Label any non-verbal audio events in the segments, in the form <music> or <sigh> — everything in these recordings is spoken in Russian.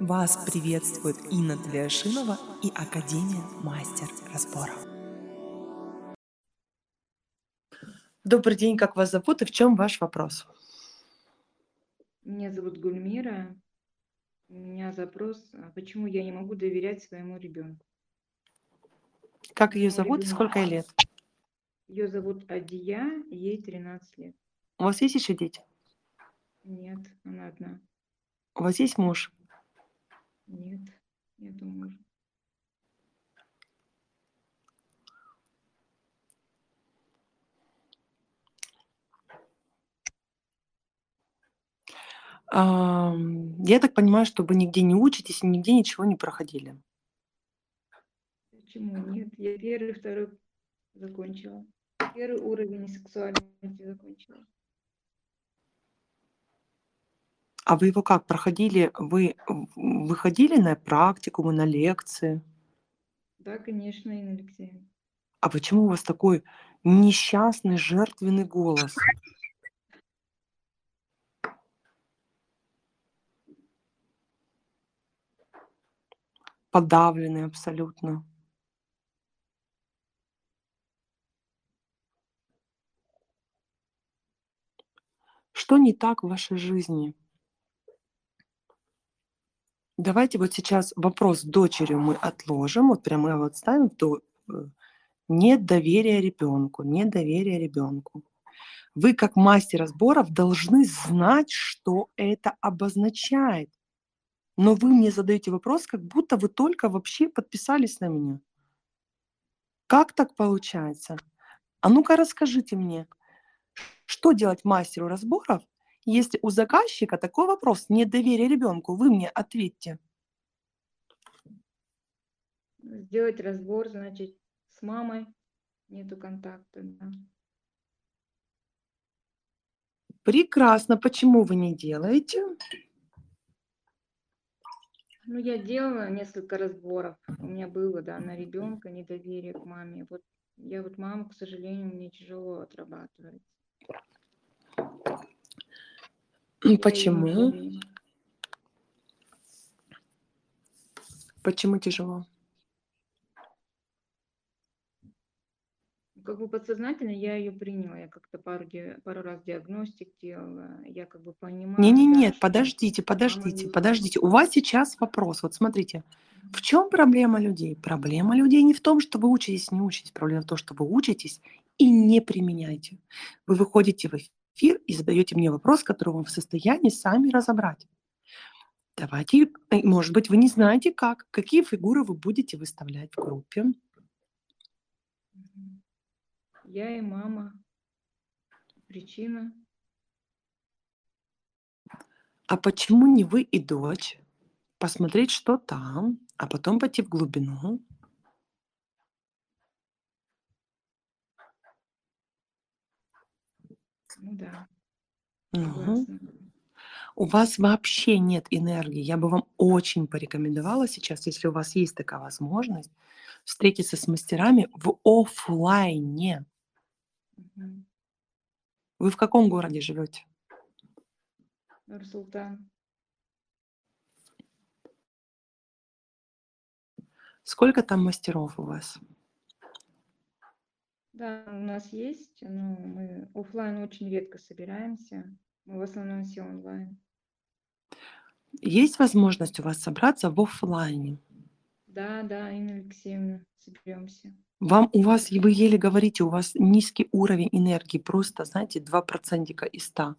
Вас приветствует Инна Тлешинова и Академия Мастер Разбора. Добрый день, как вас зовут и в чем ваш вопрос? Меня зовут Гульмира. У меня запрос, а почему я не могу доверять своему ребенку? Как ее зовут и сколько ей лет? Ее зовут Адия, ей 13 лет. У вас есть еще дети? Нет, она одна. У вас есть муж? Нет, мужа. Ам, Я так понимаю, что вы нигде не учитесь и нигде ничего не проходили. Почему нет? Я первый, второй закончила. Первый уровень сексуальности закончила. А вы его как проходили? Вы выходили на практику, на лекции? Да, конечно, Инна Алексеевна. А почему у вас такой несчастный, жертвенный голос? Подавленный абсолютно. Что не так в вашей жизни? Давайте вот сейчас вопрос с дочерью мы отложим, вот прямо вот ставим, то э, нет доверия ребенку, нет доверия ребенку. Вы как мастер разборов должны знать, что это обозначает. Но вы мне задаете вопрос, как будто вы только вообще подписались на меня. Как так получается? А ну-ка расскажите мне, что делать мастеру разборов, если у заказчика такой вопрос, недоверие ребенку? Вы мне ответьте. Сделать разбор, значит, с мамой нету контакта. Да. Прекрасно. Почему вы не делаете? Ну, я делала несколько разборов. У меня было, да, на ребенка недоверие к маме. Вот я вот маму, к сожалению, мне тяжело отрабатывать. Не Почему? Почему тяжело? Ну, Как бы подсознательно я ее приняла. Я как-то пару, пару раз диагностик делала. Я как бы понимаю, Не, не, да, нет, что подождите, подождите, подождите. У вас сейчас вопрос. Вот смотрите, в чем проблема людей? Проблема людей не в том, что вы учитесь, не учитесь. Проблема в том, что вы учитесь и не применяете. Вы выходите в эфир и задаете мне вопрос, который вы в состоянии сами разобрать. Давайте, э, может быть, вы не знаете как, какие фигуры вы будете выставлять в группе. Я и мама. Причина. А почему не вы и дочь? Посмотреть, что там, а потом пойти в глубину. Ну да, согласна. у вас вообще нет энергии. Я бы вам очень порекомендовала сейчас, если у вас есть такая возможность, встретиться с мастерами в оффлайне. Мгм. Вы в каком городе живете? Нур-Султан. Сколько там мастеров у вас? Да, у нас есть, но мы оффлайн очень редко собираемся. Мы в основном все онлайн. Есть возможность у вас собраться в оффлайне? Да, да, Инна Алексеевна, соберемся. Вам у вас, вы еле говорите, у вас низкий уровень энергии, просто, знаете, 2% из 100.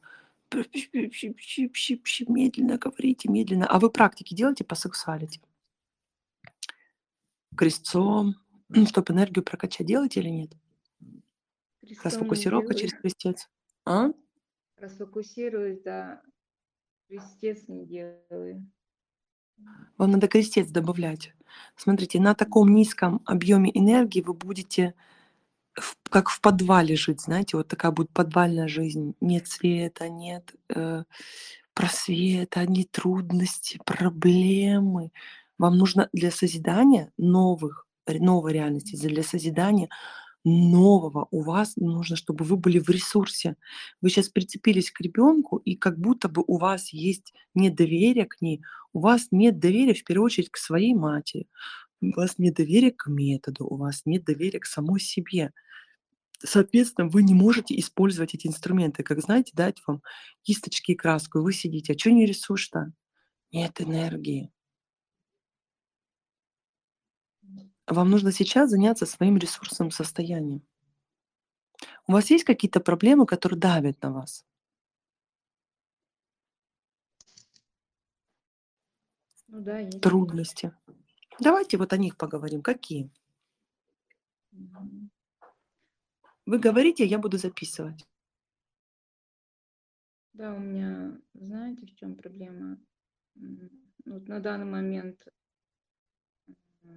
Пш-пш-пш-пш-пш-пш, Медленно говорите, медленно. А вы практики делаете по сексуалити? Крестцом, <clears throat> чтобы энергию прокачать, делаете или нет? Расфокусировка через крестец. А? Расфокусируюсь, да. Крестец не делаю. Вам надо крестец добавлять. Смотрите, на таком низком объеме энергии вы будете в- как в подвале жить, знаете, вот такая будет подвальная жизнь. Нет света, нет э, просвета, нет трудности, проблемы. Вам нужно для созидания новых, новой реальности, для созидания нового. У вас нужно, чтобы вы были в ресурсе. Вы сейчас прицепились к ребенку, и как будто бы у вас есть недоверие к ней, у вас нет доверия в первую очередь к своей матери, у вас нет доверия к методу, у вас нет доверия к самой себе. Соответственно, вы не можете использовать эти инструменты. Как знаете, дать вам кисточки и краску, и вы сидите. А что не рисуешь-то? Нет энергии. Вам нужно сейчас заняться своим ресурсным состоянием. У вас есть какие-то проблемы, которые давят на вас? Ну да, есть. Трудности. Давайте вот о них поговорим. Какие? Вы говорите, я буду записывать. Да, у меня, знаете, в чем проблема? Вот на данный момент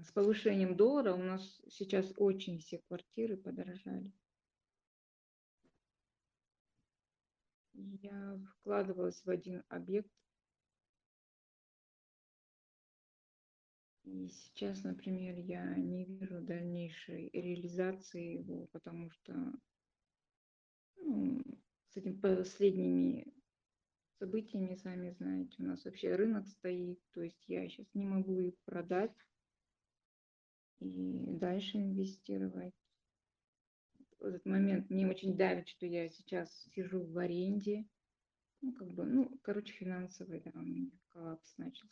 с повышением доллара у нас сейчас очень все квартиры подорожали. Я вкладывалась в один объект, и сейчас, например, я не вижу дальнейшей реализации его, потому что ну, с этими последними событиями, сами знаете, у нас вообще рынок стоит, то есть я сейчас не могу их продать и дальше инвестировать. В этот момент мне очень давит, что я сейчас сижу в аренде. Ну, как бы, ну, короче, финансовый, да, у меня коллапс начался.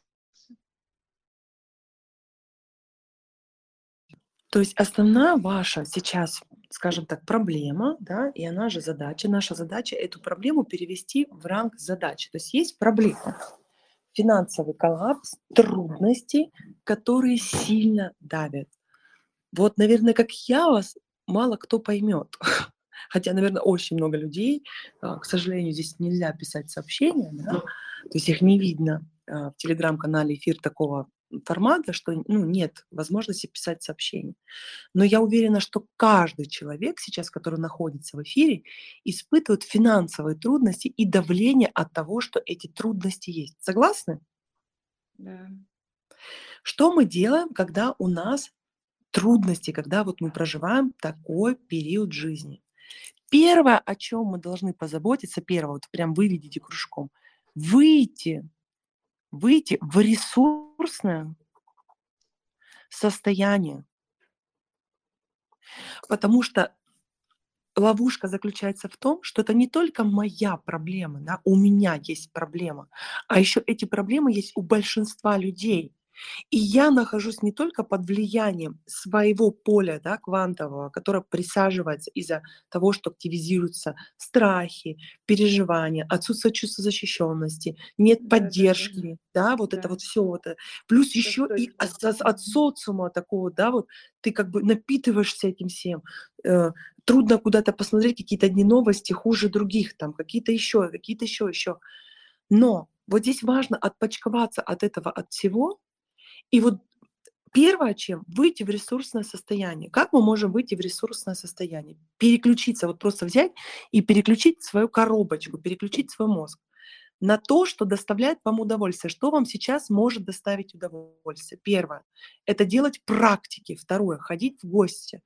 То есть основная ваша сейчас, скажем так, проблема, да, и она же задача, наша задача эту проблему перевести в ранг задачи. То есть есть проблема, финансовый коллапс, трудности, которые сильно давят. Вот, наверное, как я вас, мало кто поймет. <laughs> Хотя, наверное, очень много людей, а, к сожалению, здесь нельзя писать сообщения, да, то есть их не видно а, в телеграм-канале эфир такого формата, что ну, нет возможности писать сообщения. Но я уверена, что каждый человек сейчас, который находится в эфире, испытывает финансовые трудности и давление от того, что эти трудности есть. Согласны? Да. Что мы делаем, когда у нас трудности, когда вот мы проживаем такой период жизни? Первое, о чем мы должны позаботиться, первое, вот прям вы видите кружком, выйти выйти в ресурсное состояние. Потому что ловушка заключается в том, что это не только моя проблема, да, у меня есть проблема, а еще эти проблемы есть у большинства людей. И я нахожусь не только под влиянием своего поля да, квантового, которое присаживается из-за того, что активизируются страхи, переживания, отсутствие чувства защищенности, нет Да, да, да. поддержки, да, вот это Да. вот все вот. Плюс Это еще и точно. от- от социума такого, да, вот ты как бы напитываешься этим всем. Э, трудно куда-то посмотреть какие-то одни новости хуже других, там какие-то еще, какие-то еще, еще. Но вот здесь важно отпочковаться от этого, от всего, и вот первое, чем выйти в ресурсное состояние. Как мы можем выйти в ресурсное состояние? Переключиться, вот просто взять и переключить свою коробочку, переключить свой мозг на то, что доставляет вам удовольствие, что вам сейчас может доставить удовольствие. Первое – это делать практики. Второе – ходить в гости.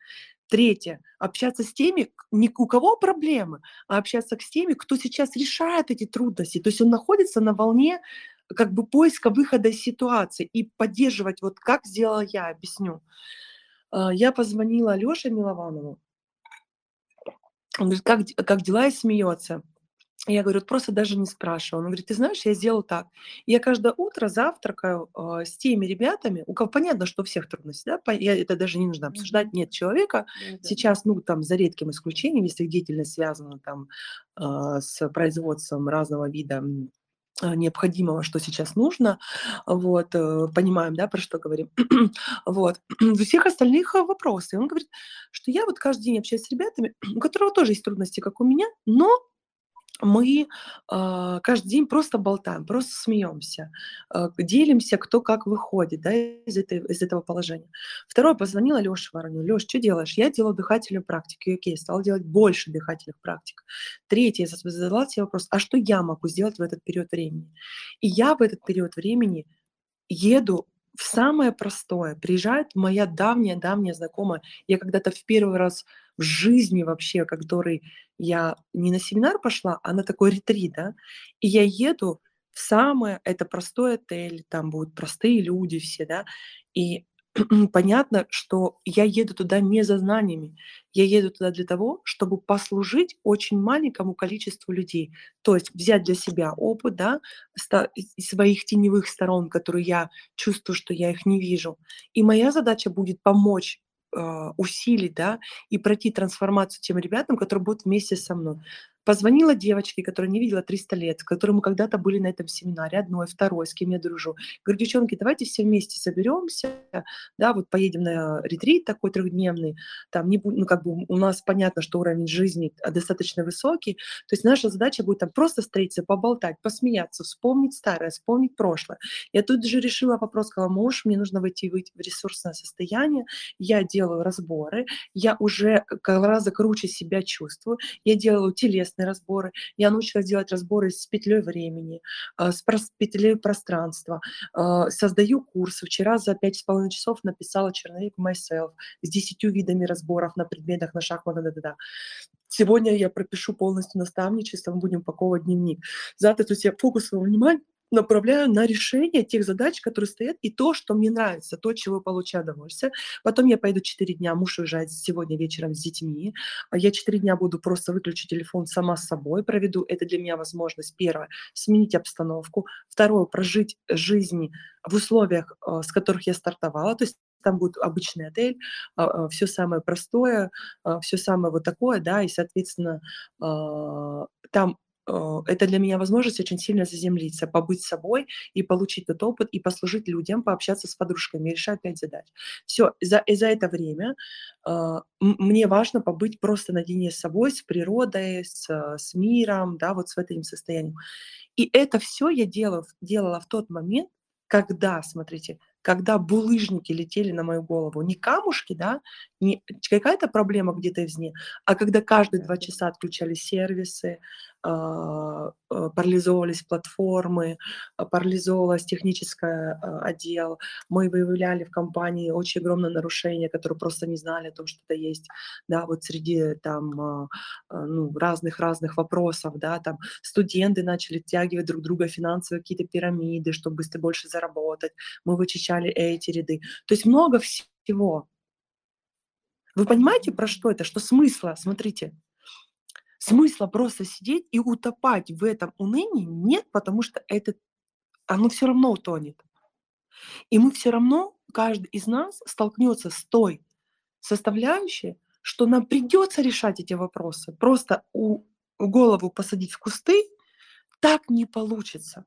Третье – общаться с теми, не у кого проблемы, а общаться с теми, кто сейчас решает эти трудности. То есть он находится на волне как бы поиска выхода из ситуации и поддерживать, вот как сделала я, объясню. А, Я позвонила Лёше Милованову, он говорит, как, как дела, и смеется. Я говорю, вот просто даже не спрашиваю. Он говорит, ты знаешь, я сделал так. Я каждое утро завтракаю а, с теми ребятами, у кого понятно, что у всех трудности, да, по- я, это даже не нужно обсуждать, нет человека, да. сейчас, ну, там, за редким исключением, если их деятельность связана там а, с производством разного вида необходимого, что сейчас нужно, вот, э, понимаем, да, про что говорим, <clears throat> вот, у всех остальных э, вопросы. Он говорит, что я вот каждый день общаюсь с ребятами, у которых тоже есть трудности, как у меня, но мы а, каждый день просто болтаем, просто смеемся, а, делимся, кто как выходит да, из, этой, из этого положения. Второе, позвонила Лёше Вороню. Лёш, что делаешь? Я делаю дыхательную практику. Окей, стала делать больше дыхательных практик. Третье, я задала себе вопрос, а что я могу сделать в этот период времени? И я в этот период времени еду в самое простое. Приезжает моя давняя-давняя знакомая. Я когда-то в первый раз в жизни вообще, который я не на семинар пошла, а на такой ретрит, да, и я еду в самое, это простой отель, там будут простые люди все, да, и <clears throat> понятно, что я еду туда не за знаниями, я еду туда для того, чтобы послужить очень маленькому количеству людей. То есть взять для себя опыт, да, своих теневых сторон, которые я чувствую, что я их не вижу. И моя задача будет помочь а, усилить, да, и пройти трансформацию тем ребятам, которые будут вместе со мной. Позвонила девочке, которую не видела 300 лет, с которой мы когда-то были на этом семинаре, одной, второй, с кем я дружу. Говорю, девчонки, давайте все вместе соберемся, да, вот поедем на ретрит такой трехдневный, там не будет, ну как бы у нас понятно, что уровень жизни достаточно высокий, то есть наша задача будет там просто встретиться, поболтать, посмеяться, вспомнить старое, вспомнить прошлое. Я тут же решила вопрос, сказала, муж, мне нужно войти в ресурсное состояние, я делаю разборы, я уже гораздо круче себя чувствую, я делаю телесные интересные разборы. Я научилась делать разборы с петлей времени, а, с петлей пространства. А, создаю курсы. Вчера за пять с половиной часов написала черновик myself с десятью видами разборов на предметах, на шахматы, да, да, да. Сегодня я пропишу полностью наставничество, мы будем упаковывать дневник. Завтра, то есть я фокус своего внимания направляю на решение тех задач, которые стоят, и то, что мне нравится, то, чего получаю удовольствие. Потом я пойду 4 дня, муж уезжает сегодня вечером с детьми. А я 4 дня буду просто выключить телефон сама с собой, проведу. Это для меня возможность, первое, сменить обстановку. Второе, прожить жизнь в условиях, э, с которых я стартовала, то есть там будет обычный отель, а, а, все самое простое, все самое вот такое, да, и, соответственно, там это для меня возможность очень сильно заземлиться, побыть собой и получить тот опыт, и послужить людям, пообщаться с подружками, решать пять задач. Все, за, и за это время э, мне важно побыть просто наедине с собой, с природой, с, с миром, да, вот с этим состоянием. И это все я делала, делала в тот момент, когда, смотрите, когда булыжники летели на мою голову. Не камушки, да, не какая-то проблема где-то извне, а когда каждые два часа отключались сервисы, парализовывались платформы, а, парализовывалась техническая отдел. Мы выявляли в компании очень огромное нарушение, которые просто не знали о том, что это есть, да, вот среди там ну, разных-разных вопросов, да, там студенты начали тягивать друг друга финансовые какие-то пирамиды, чтобы быстрее больше заработать. Мы вычищали эти ряды. То есть много всего. Вы понимаете, про что это? Что смысла? Смотрите, смысла просто сидеть и утопать в этом унынии нет, потому что это, оно все равно утонет. И мы все равно, каждый из нас столкнется с той составляющей, что нам придется решать эти вопросы. Просто у, голову посадить в кусты так не получится.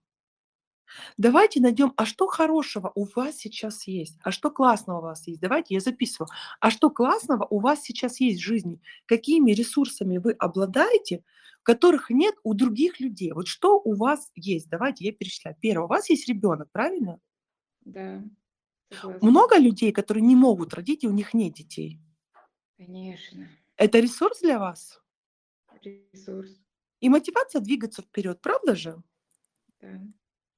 Давайте найдем, а что хорошего у вас сейчас есть, а что классного у вас есть. Давайте я записываю. А что классного у вас сейчас есть в жизни? Какими ресурсами вы обладаете, которых нет у других людей? Вот что у вас есть? Давайте я перечисляю. Первое, у вас есть ребенок, правильно? Да. Согласна. Много людей, которые не могут родить, и у них нет детей. Конечно. Это ресурс для вас? Ресурс. И мотивация двигаться вперед, правда же? Да.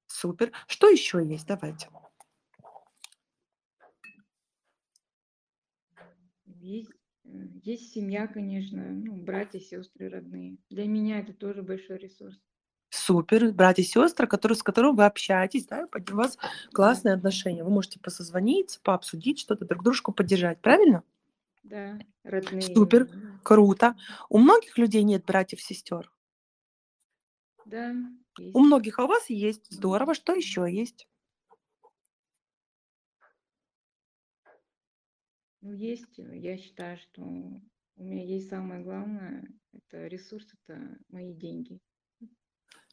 Супер. Что еще есть? Давайте. Есть, есть семья, конечно, ну, братья, сестры, родные. Для меня это тоже большой ресурс. Супер. Братья и сестры, которые, с которыми вы общаетесь, да, у вас классные отношения. Вы можете посозвониться, пообсудить что-то, друг дружку поддержать, правильно? Да, родные. Супер, круто. У многих людей нет братьев-сестер. Да. Есть. У многих, а у вас есть. Здорово. Что еще есть? Ну, есть, я считаю, что у меня есть самое главное, это ресурс, это мои деньги.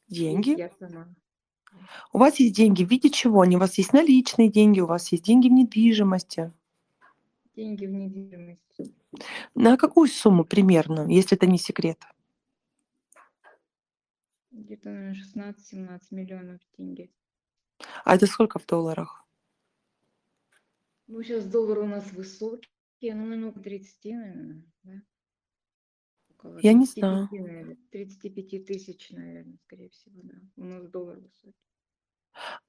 Деньги? Я сама. У вас есть деньги в виде чего? У вас есть наличные деньги, у вас есть деньги в недвижимости. Деньги в недвижимости. На какую сумму примерно, если это не секрет? Где-то 16-17 миллионов тенге. А это сколько в долларах? Ну, сейчас доллар у нас высокий, ну, наверное, 30, наверное, да? Около Я не знаю. Наверное, 35 тысяч, наверное, скорее всего, да. У нас доллар высокий.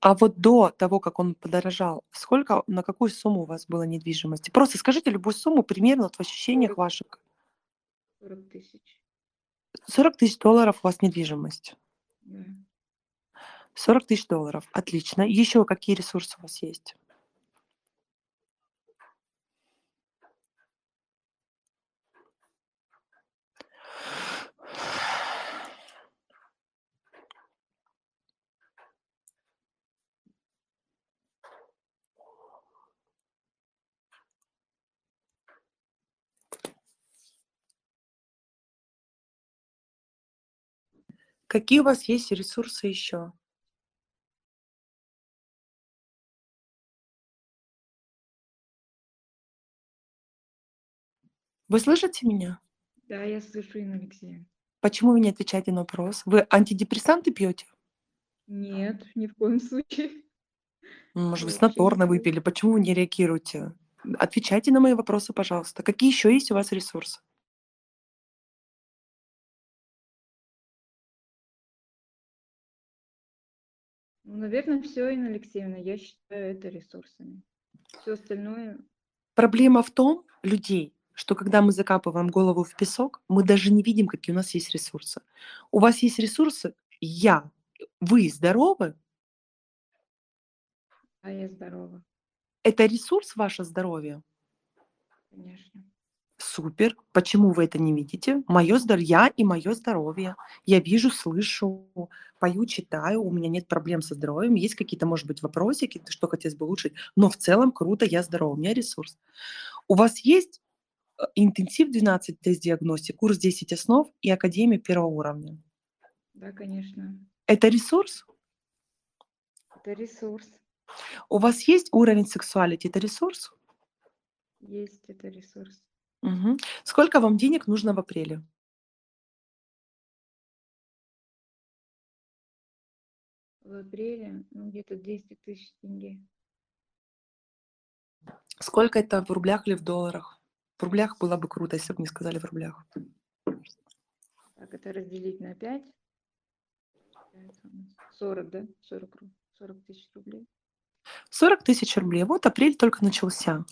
А вот до того, как он подорожал, сколько, на какую сумму у вас было недвижимости? Просто скажите любую сумму примерно вот в ощущениях 40, ваших. 40 тысяч. 40 тысяч долларов у вас недвижимость. Да. 40 тысяч долларов. Отлично. Еще какие ресурсы у вас есть? Какие у вас есть ресурсы еще? Вы слышите меня? Да, я слышу, Инна Алексеевна. Почему вы не отвечаете на вопрос? Вы антидепрессанты пьете? Нет, ни в коем случае. Может, вы снотворно выпили? Почему вы не реагируете? Отвечайте на мои вопросы, пожалуйста. Какие еще есть у вас ресурсы? Наверное, все, Инна Алексеевна, я считаю это ресурсами. Все остальное, Проблема в том, людей, что когда мы закапываем голову в песок, мы даже не видим, какие у нас есть ресурсы. У вас есть ресурсы «я», вы здоровы, а я здорова, это ресурс ваше здоровье. конечно. Супер. Почему вы это не видите? Мое здоровье, я и мое здоровье. Я вижу, слышу, пою, читаю, у меня нет проблем со здоровьем. Есть какие-то, может быть, вопросики, что хотелось бы улучшить, но в целом круто, я здорова, у меня ресурс. У вас есть э, интенсив 12 тест-диагностик, курс 10 основ и академия первого уровня. Да, конечно. Это ресурс? Это ресурс. У вас есть уровень сексуалити? Это ресурс? Есть это ресурс. Мгм. Сколько вам денег нужно в апреле? В апреле, ну, где-то 200 тысяч тенге. Сколько это в рублях или в долларах? В рублях было бы круто, если бы мне сказали в рублях. Так, это разделить на 5. 40, да? 40, ру- 40 тысяч рублей. 40 тысяч рублей. Вот апрель только начался.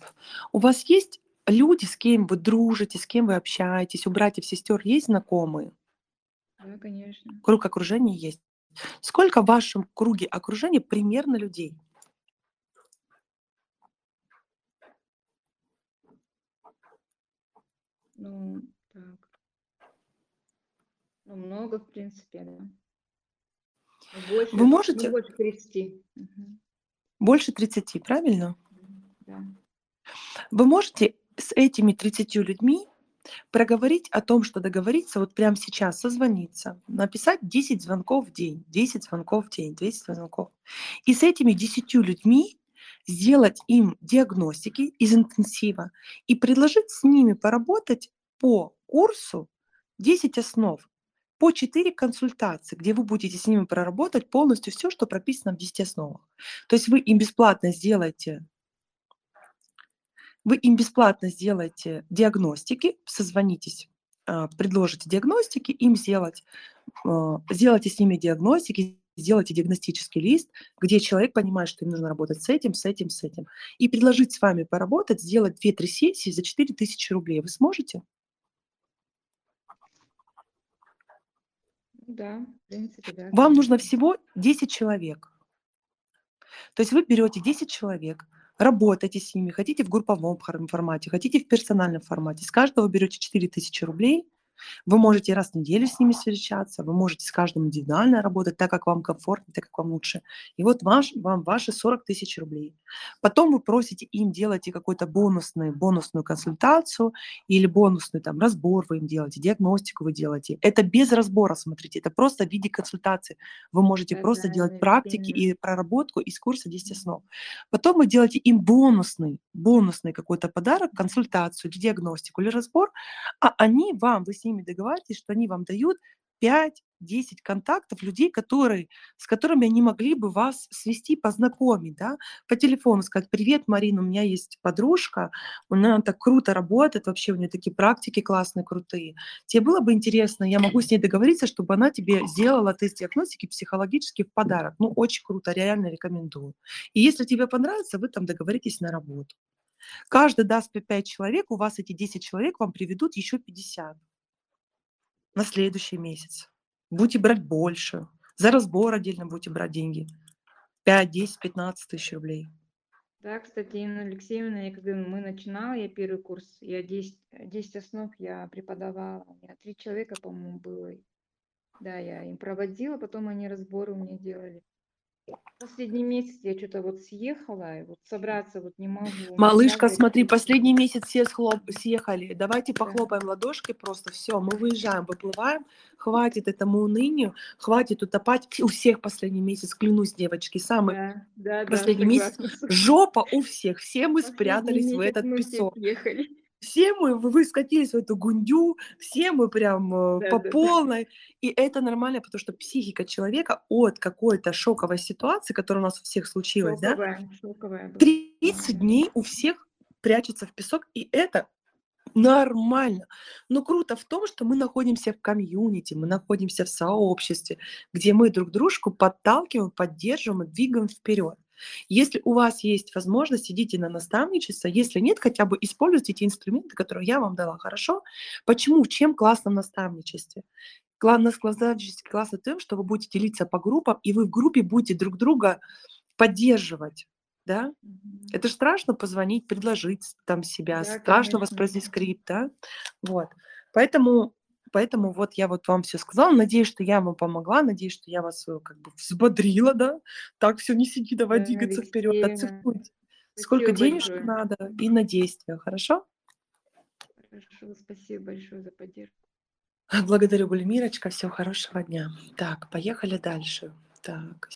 У вас есть люди, с кем вы дружите, с кем вы общаетесь? У братьев, сестер есть знакомые? Да, конечно. Круг окружения есть. Сколько в вашем круге окружения примерно людей? Ну, так. Ну, много, в принципе, да. Ну, Больше, Вы можете- Ну, больше 30. Мгм. Больше 30, правильно? Да. Вы можете с этими 30 людьми проговорить о том, что договориться вот прямо сейчас, созвониться, написать 10 звонков в день, 10 звонков в день, 10 звонков. И с этими 10 людьми сделать им диагностики из интенсива и предложить с ними поработать по курсу 10 основ, по 4 консультации, где вы будете с ними проработать полностью все, что прописано в 10 основах. То есть вы им бесплатно сделаете вы им бесплатно сделаете диагностики, созвонитесь, а, предложите диагностики им сделать, а, сделайте с ними диагностики, сделайте диагностический лист, где человек понимает, что им нужно работать с этим, с этим, с этим. И предложить с вами поработать, сделать 2-3 сессии за 4000 рублей. Вы сможете? Да, в принципе, да. Вам нужно всего 10 человек. То есть вы берете 10 человек, работаете с ними, хотите в групповом формате, хотите в персональном формате. С каждого берете 4000 рублей. Вы можете раз в неделю с ними встречаться, вы можете с каждым индивидуально работать так, как вам комфортно, так, как вам лучше. И вот ваш, вам ваши 40 тысяч рублей. Потом вы просите им делать какую-то бонусную, бонусную консультацию или бонусный там разбор вы им делаете, диагностику вы делаете. Это без разбора, смотрите, это просто в виде консультации. Вы можете Да, просто да, делать Инна практики и проработку из курса 10 основ. Потом вы делаете им бонусный, бонусный какой-то подарок, консультацию диагностику или разбор, а они вам, вы с ними договариваетесь, что они вам дают 5-10 контактов людей, которые, с которыми они могли бы вас свести, познакомить, да, по телефону сказать, привет, Марина, у меня есть подружка, она так круто работает, вообще у нее такие практики классные, крутые. Тебе было бы интересно, я могу с ней договориться, чтобы она тебе сделала тест диагностики психологически в подарок. Ну, очень круто, реально рекомендую. И если тебе понравится, вы там договоритесь на работу. Каждый даст по 5 человек, у вас эти 10 человек вам приведут еще 50. На следующий месяц. Будете брать больше. За разбор отдельно будете брать деньги. 5, 10, 15 тысяч рублей. Да, кстати, Инна Алексеевна, я когда мы начинала, я первый курс, я 10, 10 основ я преподавала. У меня три человека, по-моему, было. Да, я им проводила, потом они разборы у меня делали. Последний месяц я что-то вот съехала, и вот собраться вот не могу. Малышка, смотри, последний месяц все схлоп- съехали. Давайте Да. похлопаем ладошкой просто. Все, мы выезжаем, выплываем. Хватит этому унынию, хватит утопать. У всех последний месяц, клянусь, девочки, самый Да, да, да, последний месяц. согласна. Жопа у всех. Все мы Последний спрятались в месяц этот песок. съехали. Все мы, вы скатились в эту гундю, все мы прям э, по Да-да-да. полной. И это нормально, потому что психика человека от какой-то шоковой ситуации, которая у нас у всех случилась, да, Шоковая, шоковая была. 30 дней у всех прячется в песок, и это нормально. Но круто в том, что мы находимся в комьюнити, мы находимся в сообществе, где мы друг дружку подталкиваем, поддерживаем и двигаем вперед. Если у вас есть возможность, идите на наставничество. Если нет, хотя бы используйте те инструменты, которые я вам дала. Хорошо? Почему? В чем классно в наставничестве? Кла- на наставничестве классно тем, что вы будете делиться по группам, и вы в группе будете друг друга поддерживать. Да? Это же страшно позвонить, предложить там себя, Да, страшно конечно. воспроизвести скрипт, да? Вот. Поэтому, поэтому вот я вот вам все сказала. Надеюсь, что я вам помогла, надеюсь, что я вас э, как бы взбодрила, да? Так все не сиди, давай Да, двигаться вперед, оцифруйте. Сколько денежек большое. надо и на действия, хорошо? Хорошо, спасибо большое за поддержку. Благодарю, Гульмирочка. Всего хорошего дня. Так, поехали дальше. Так,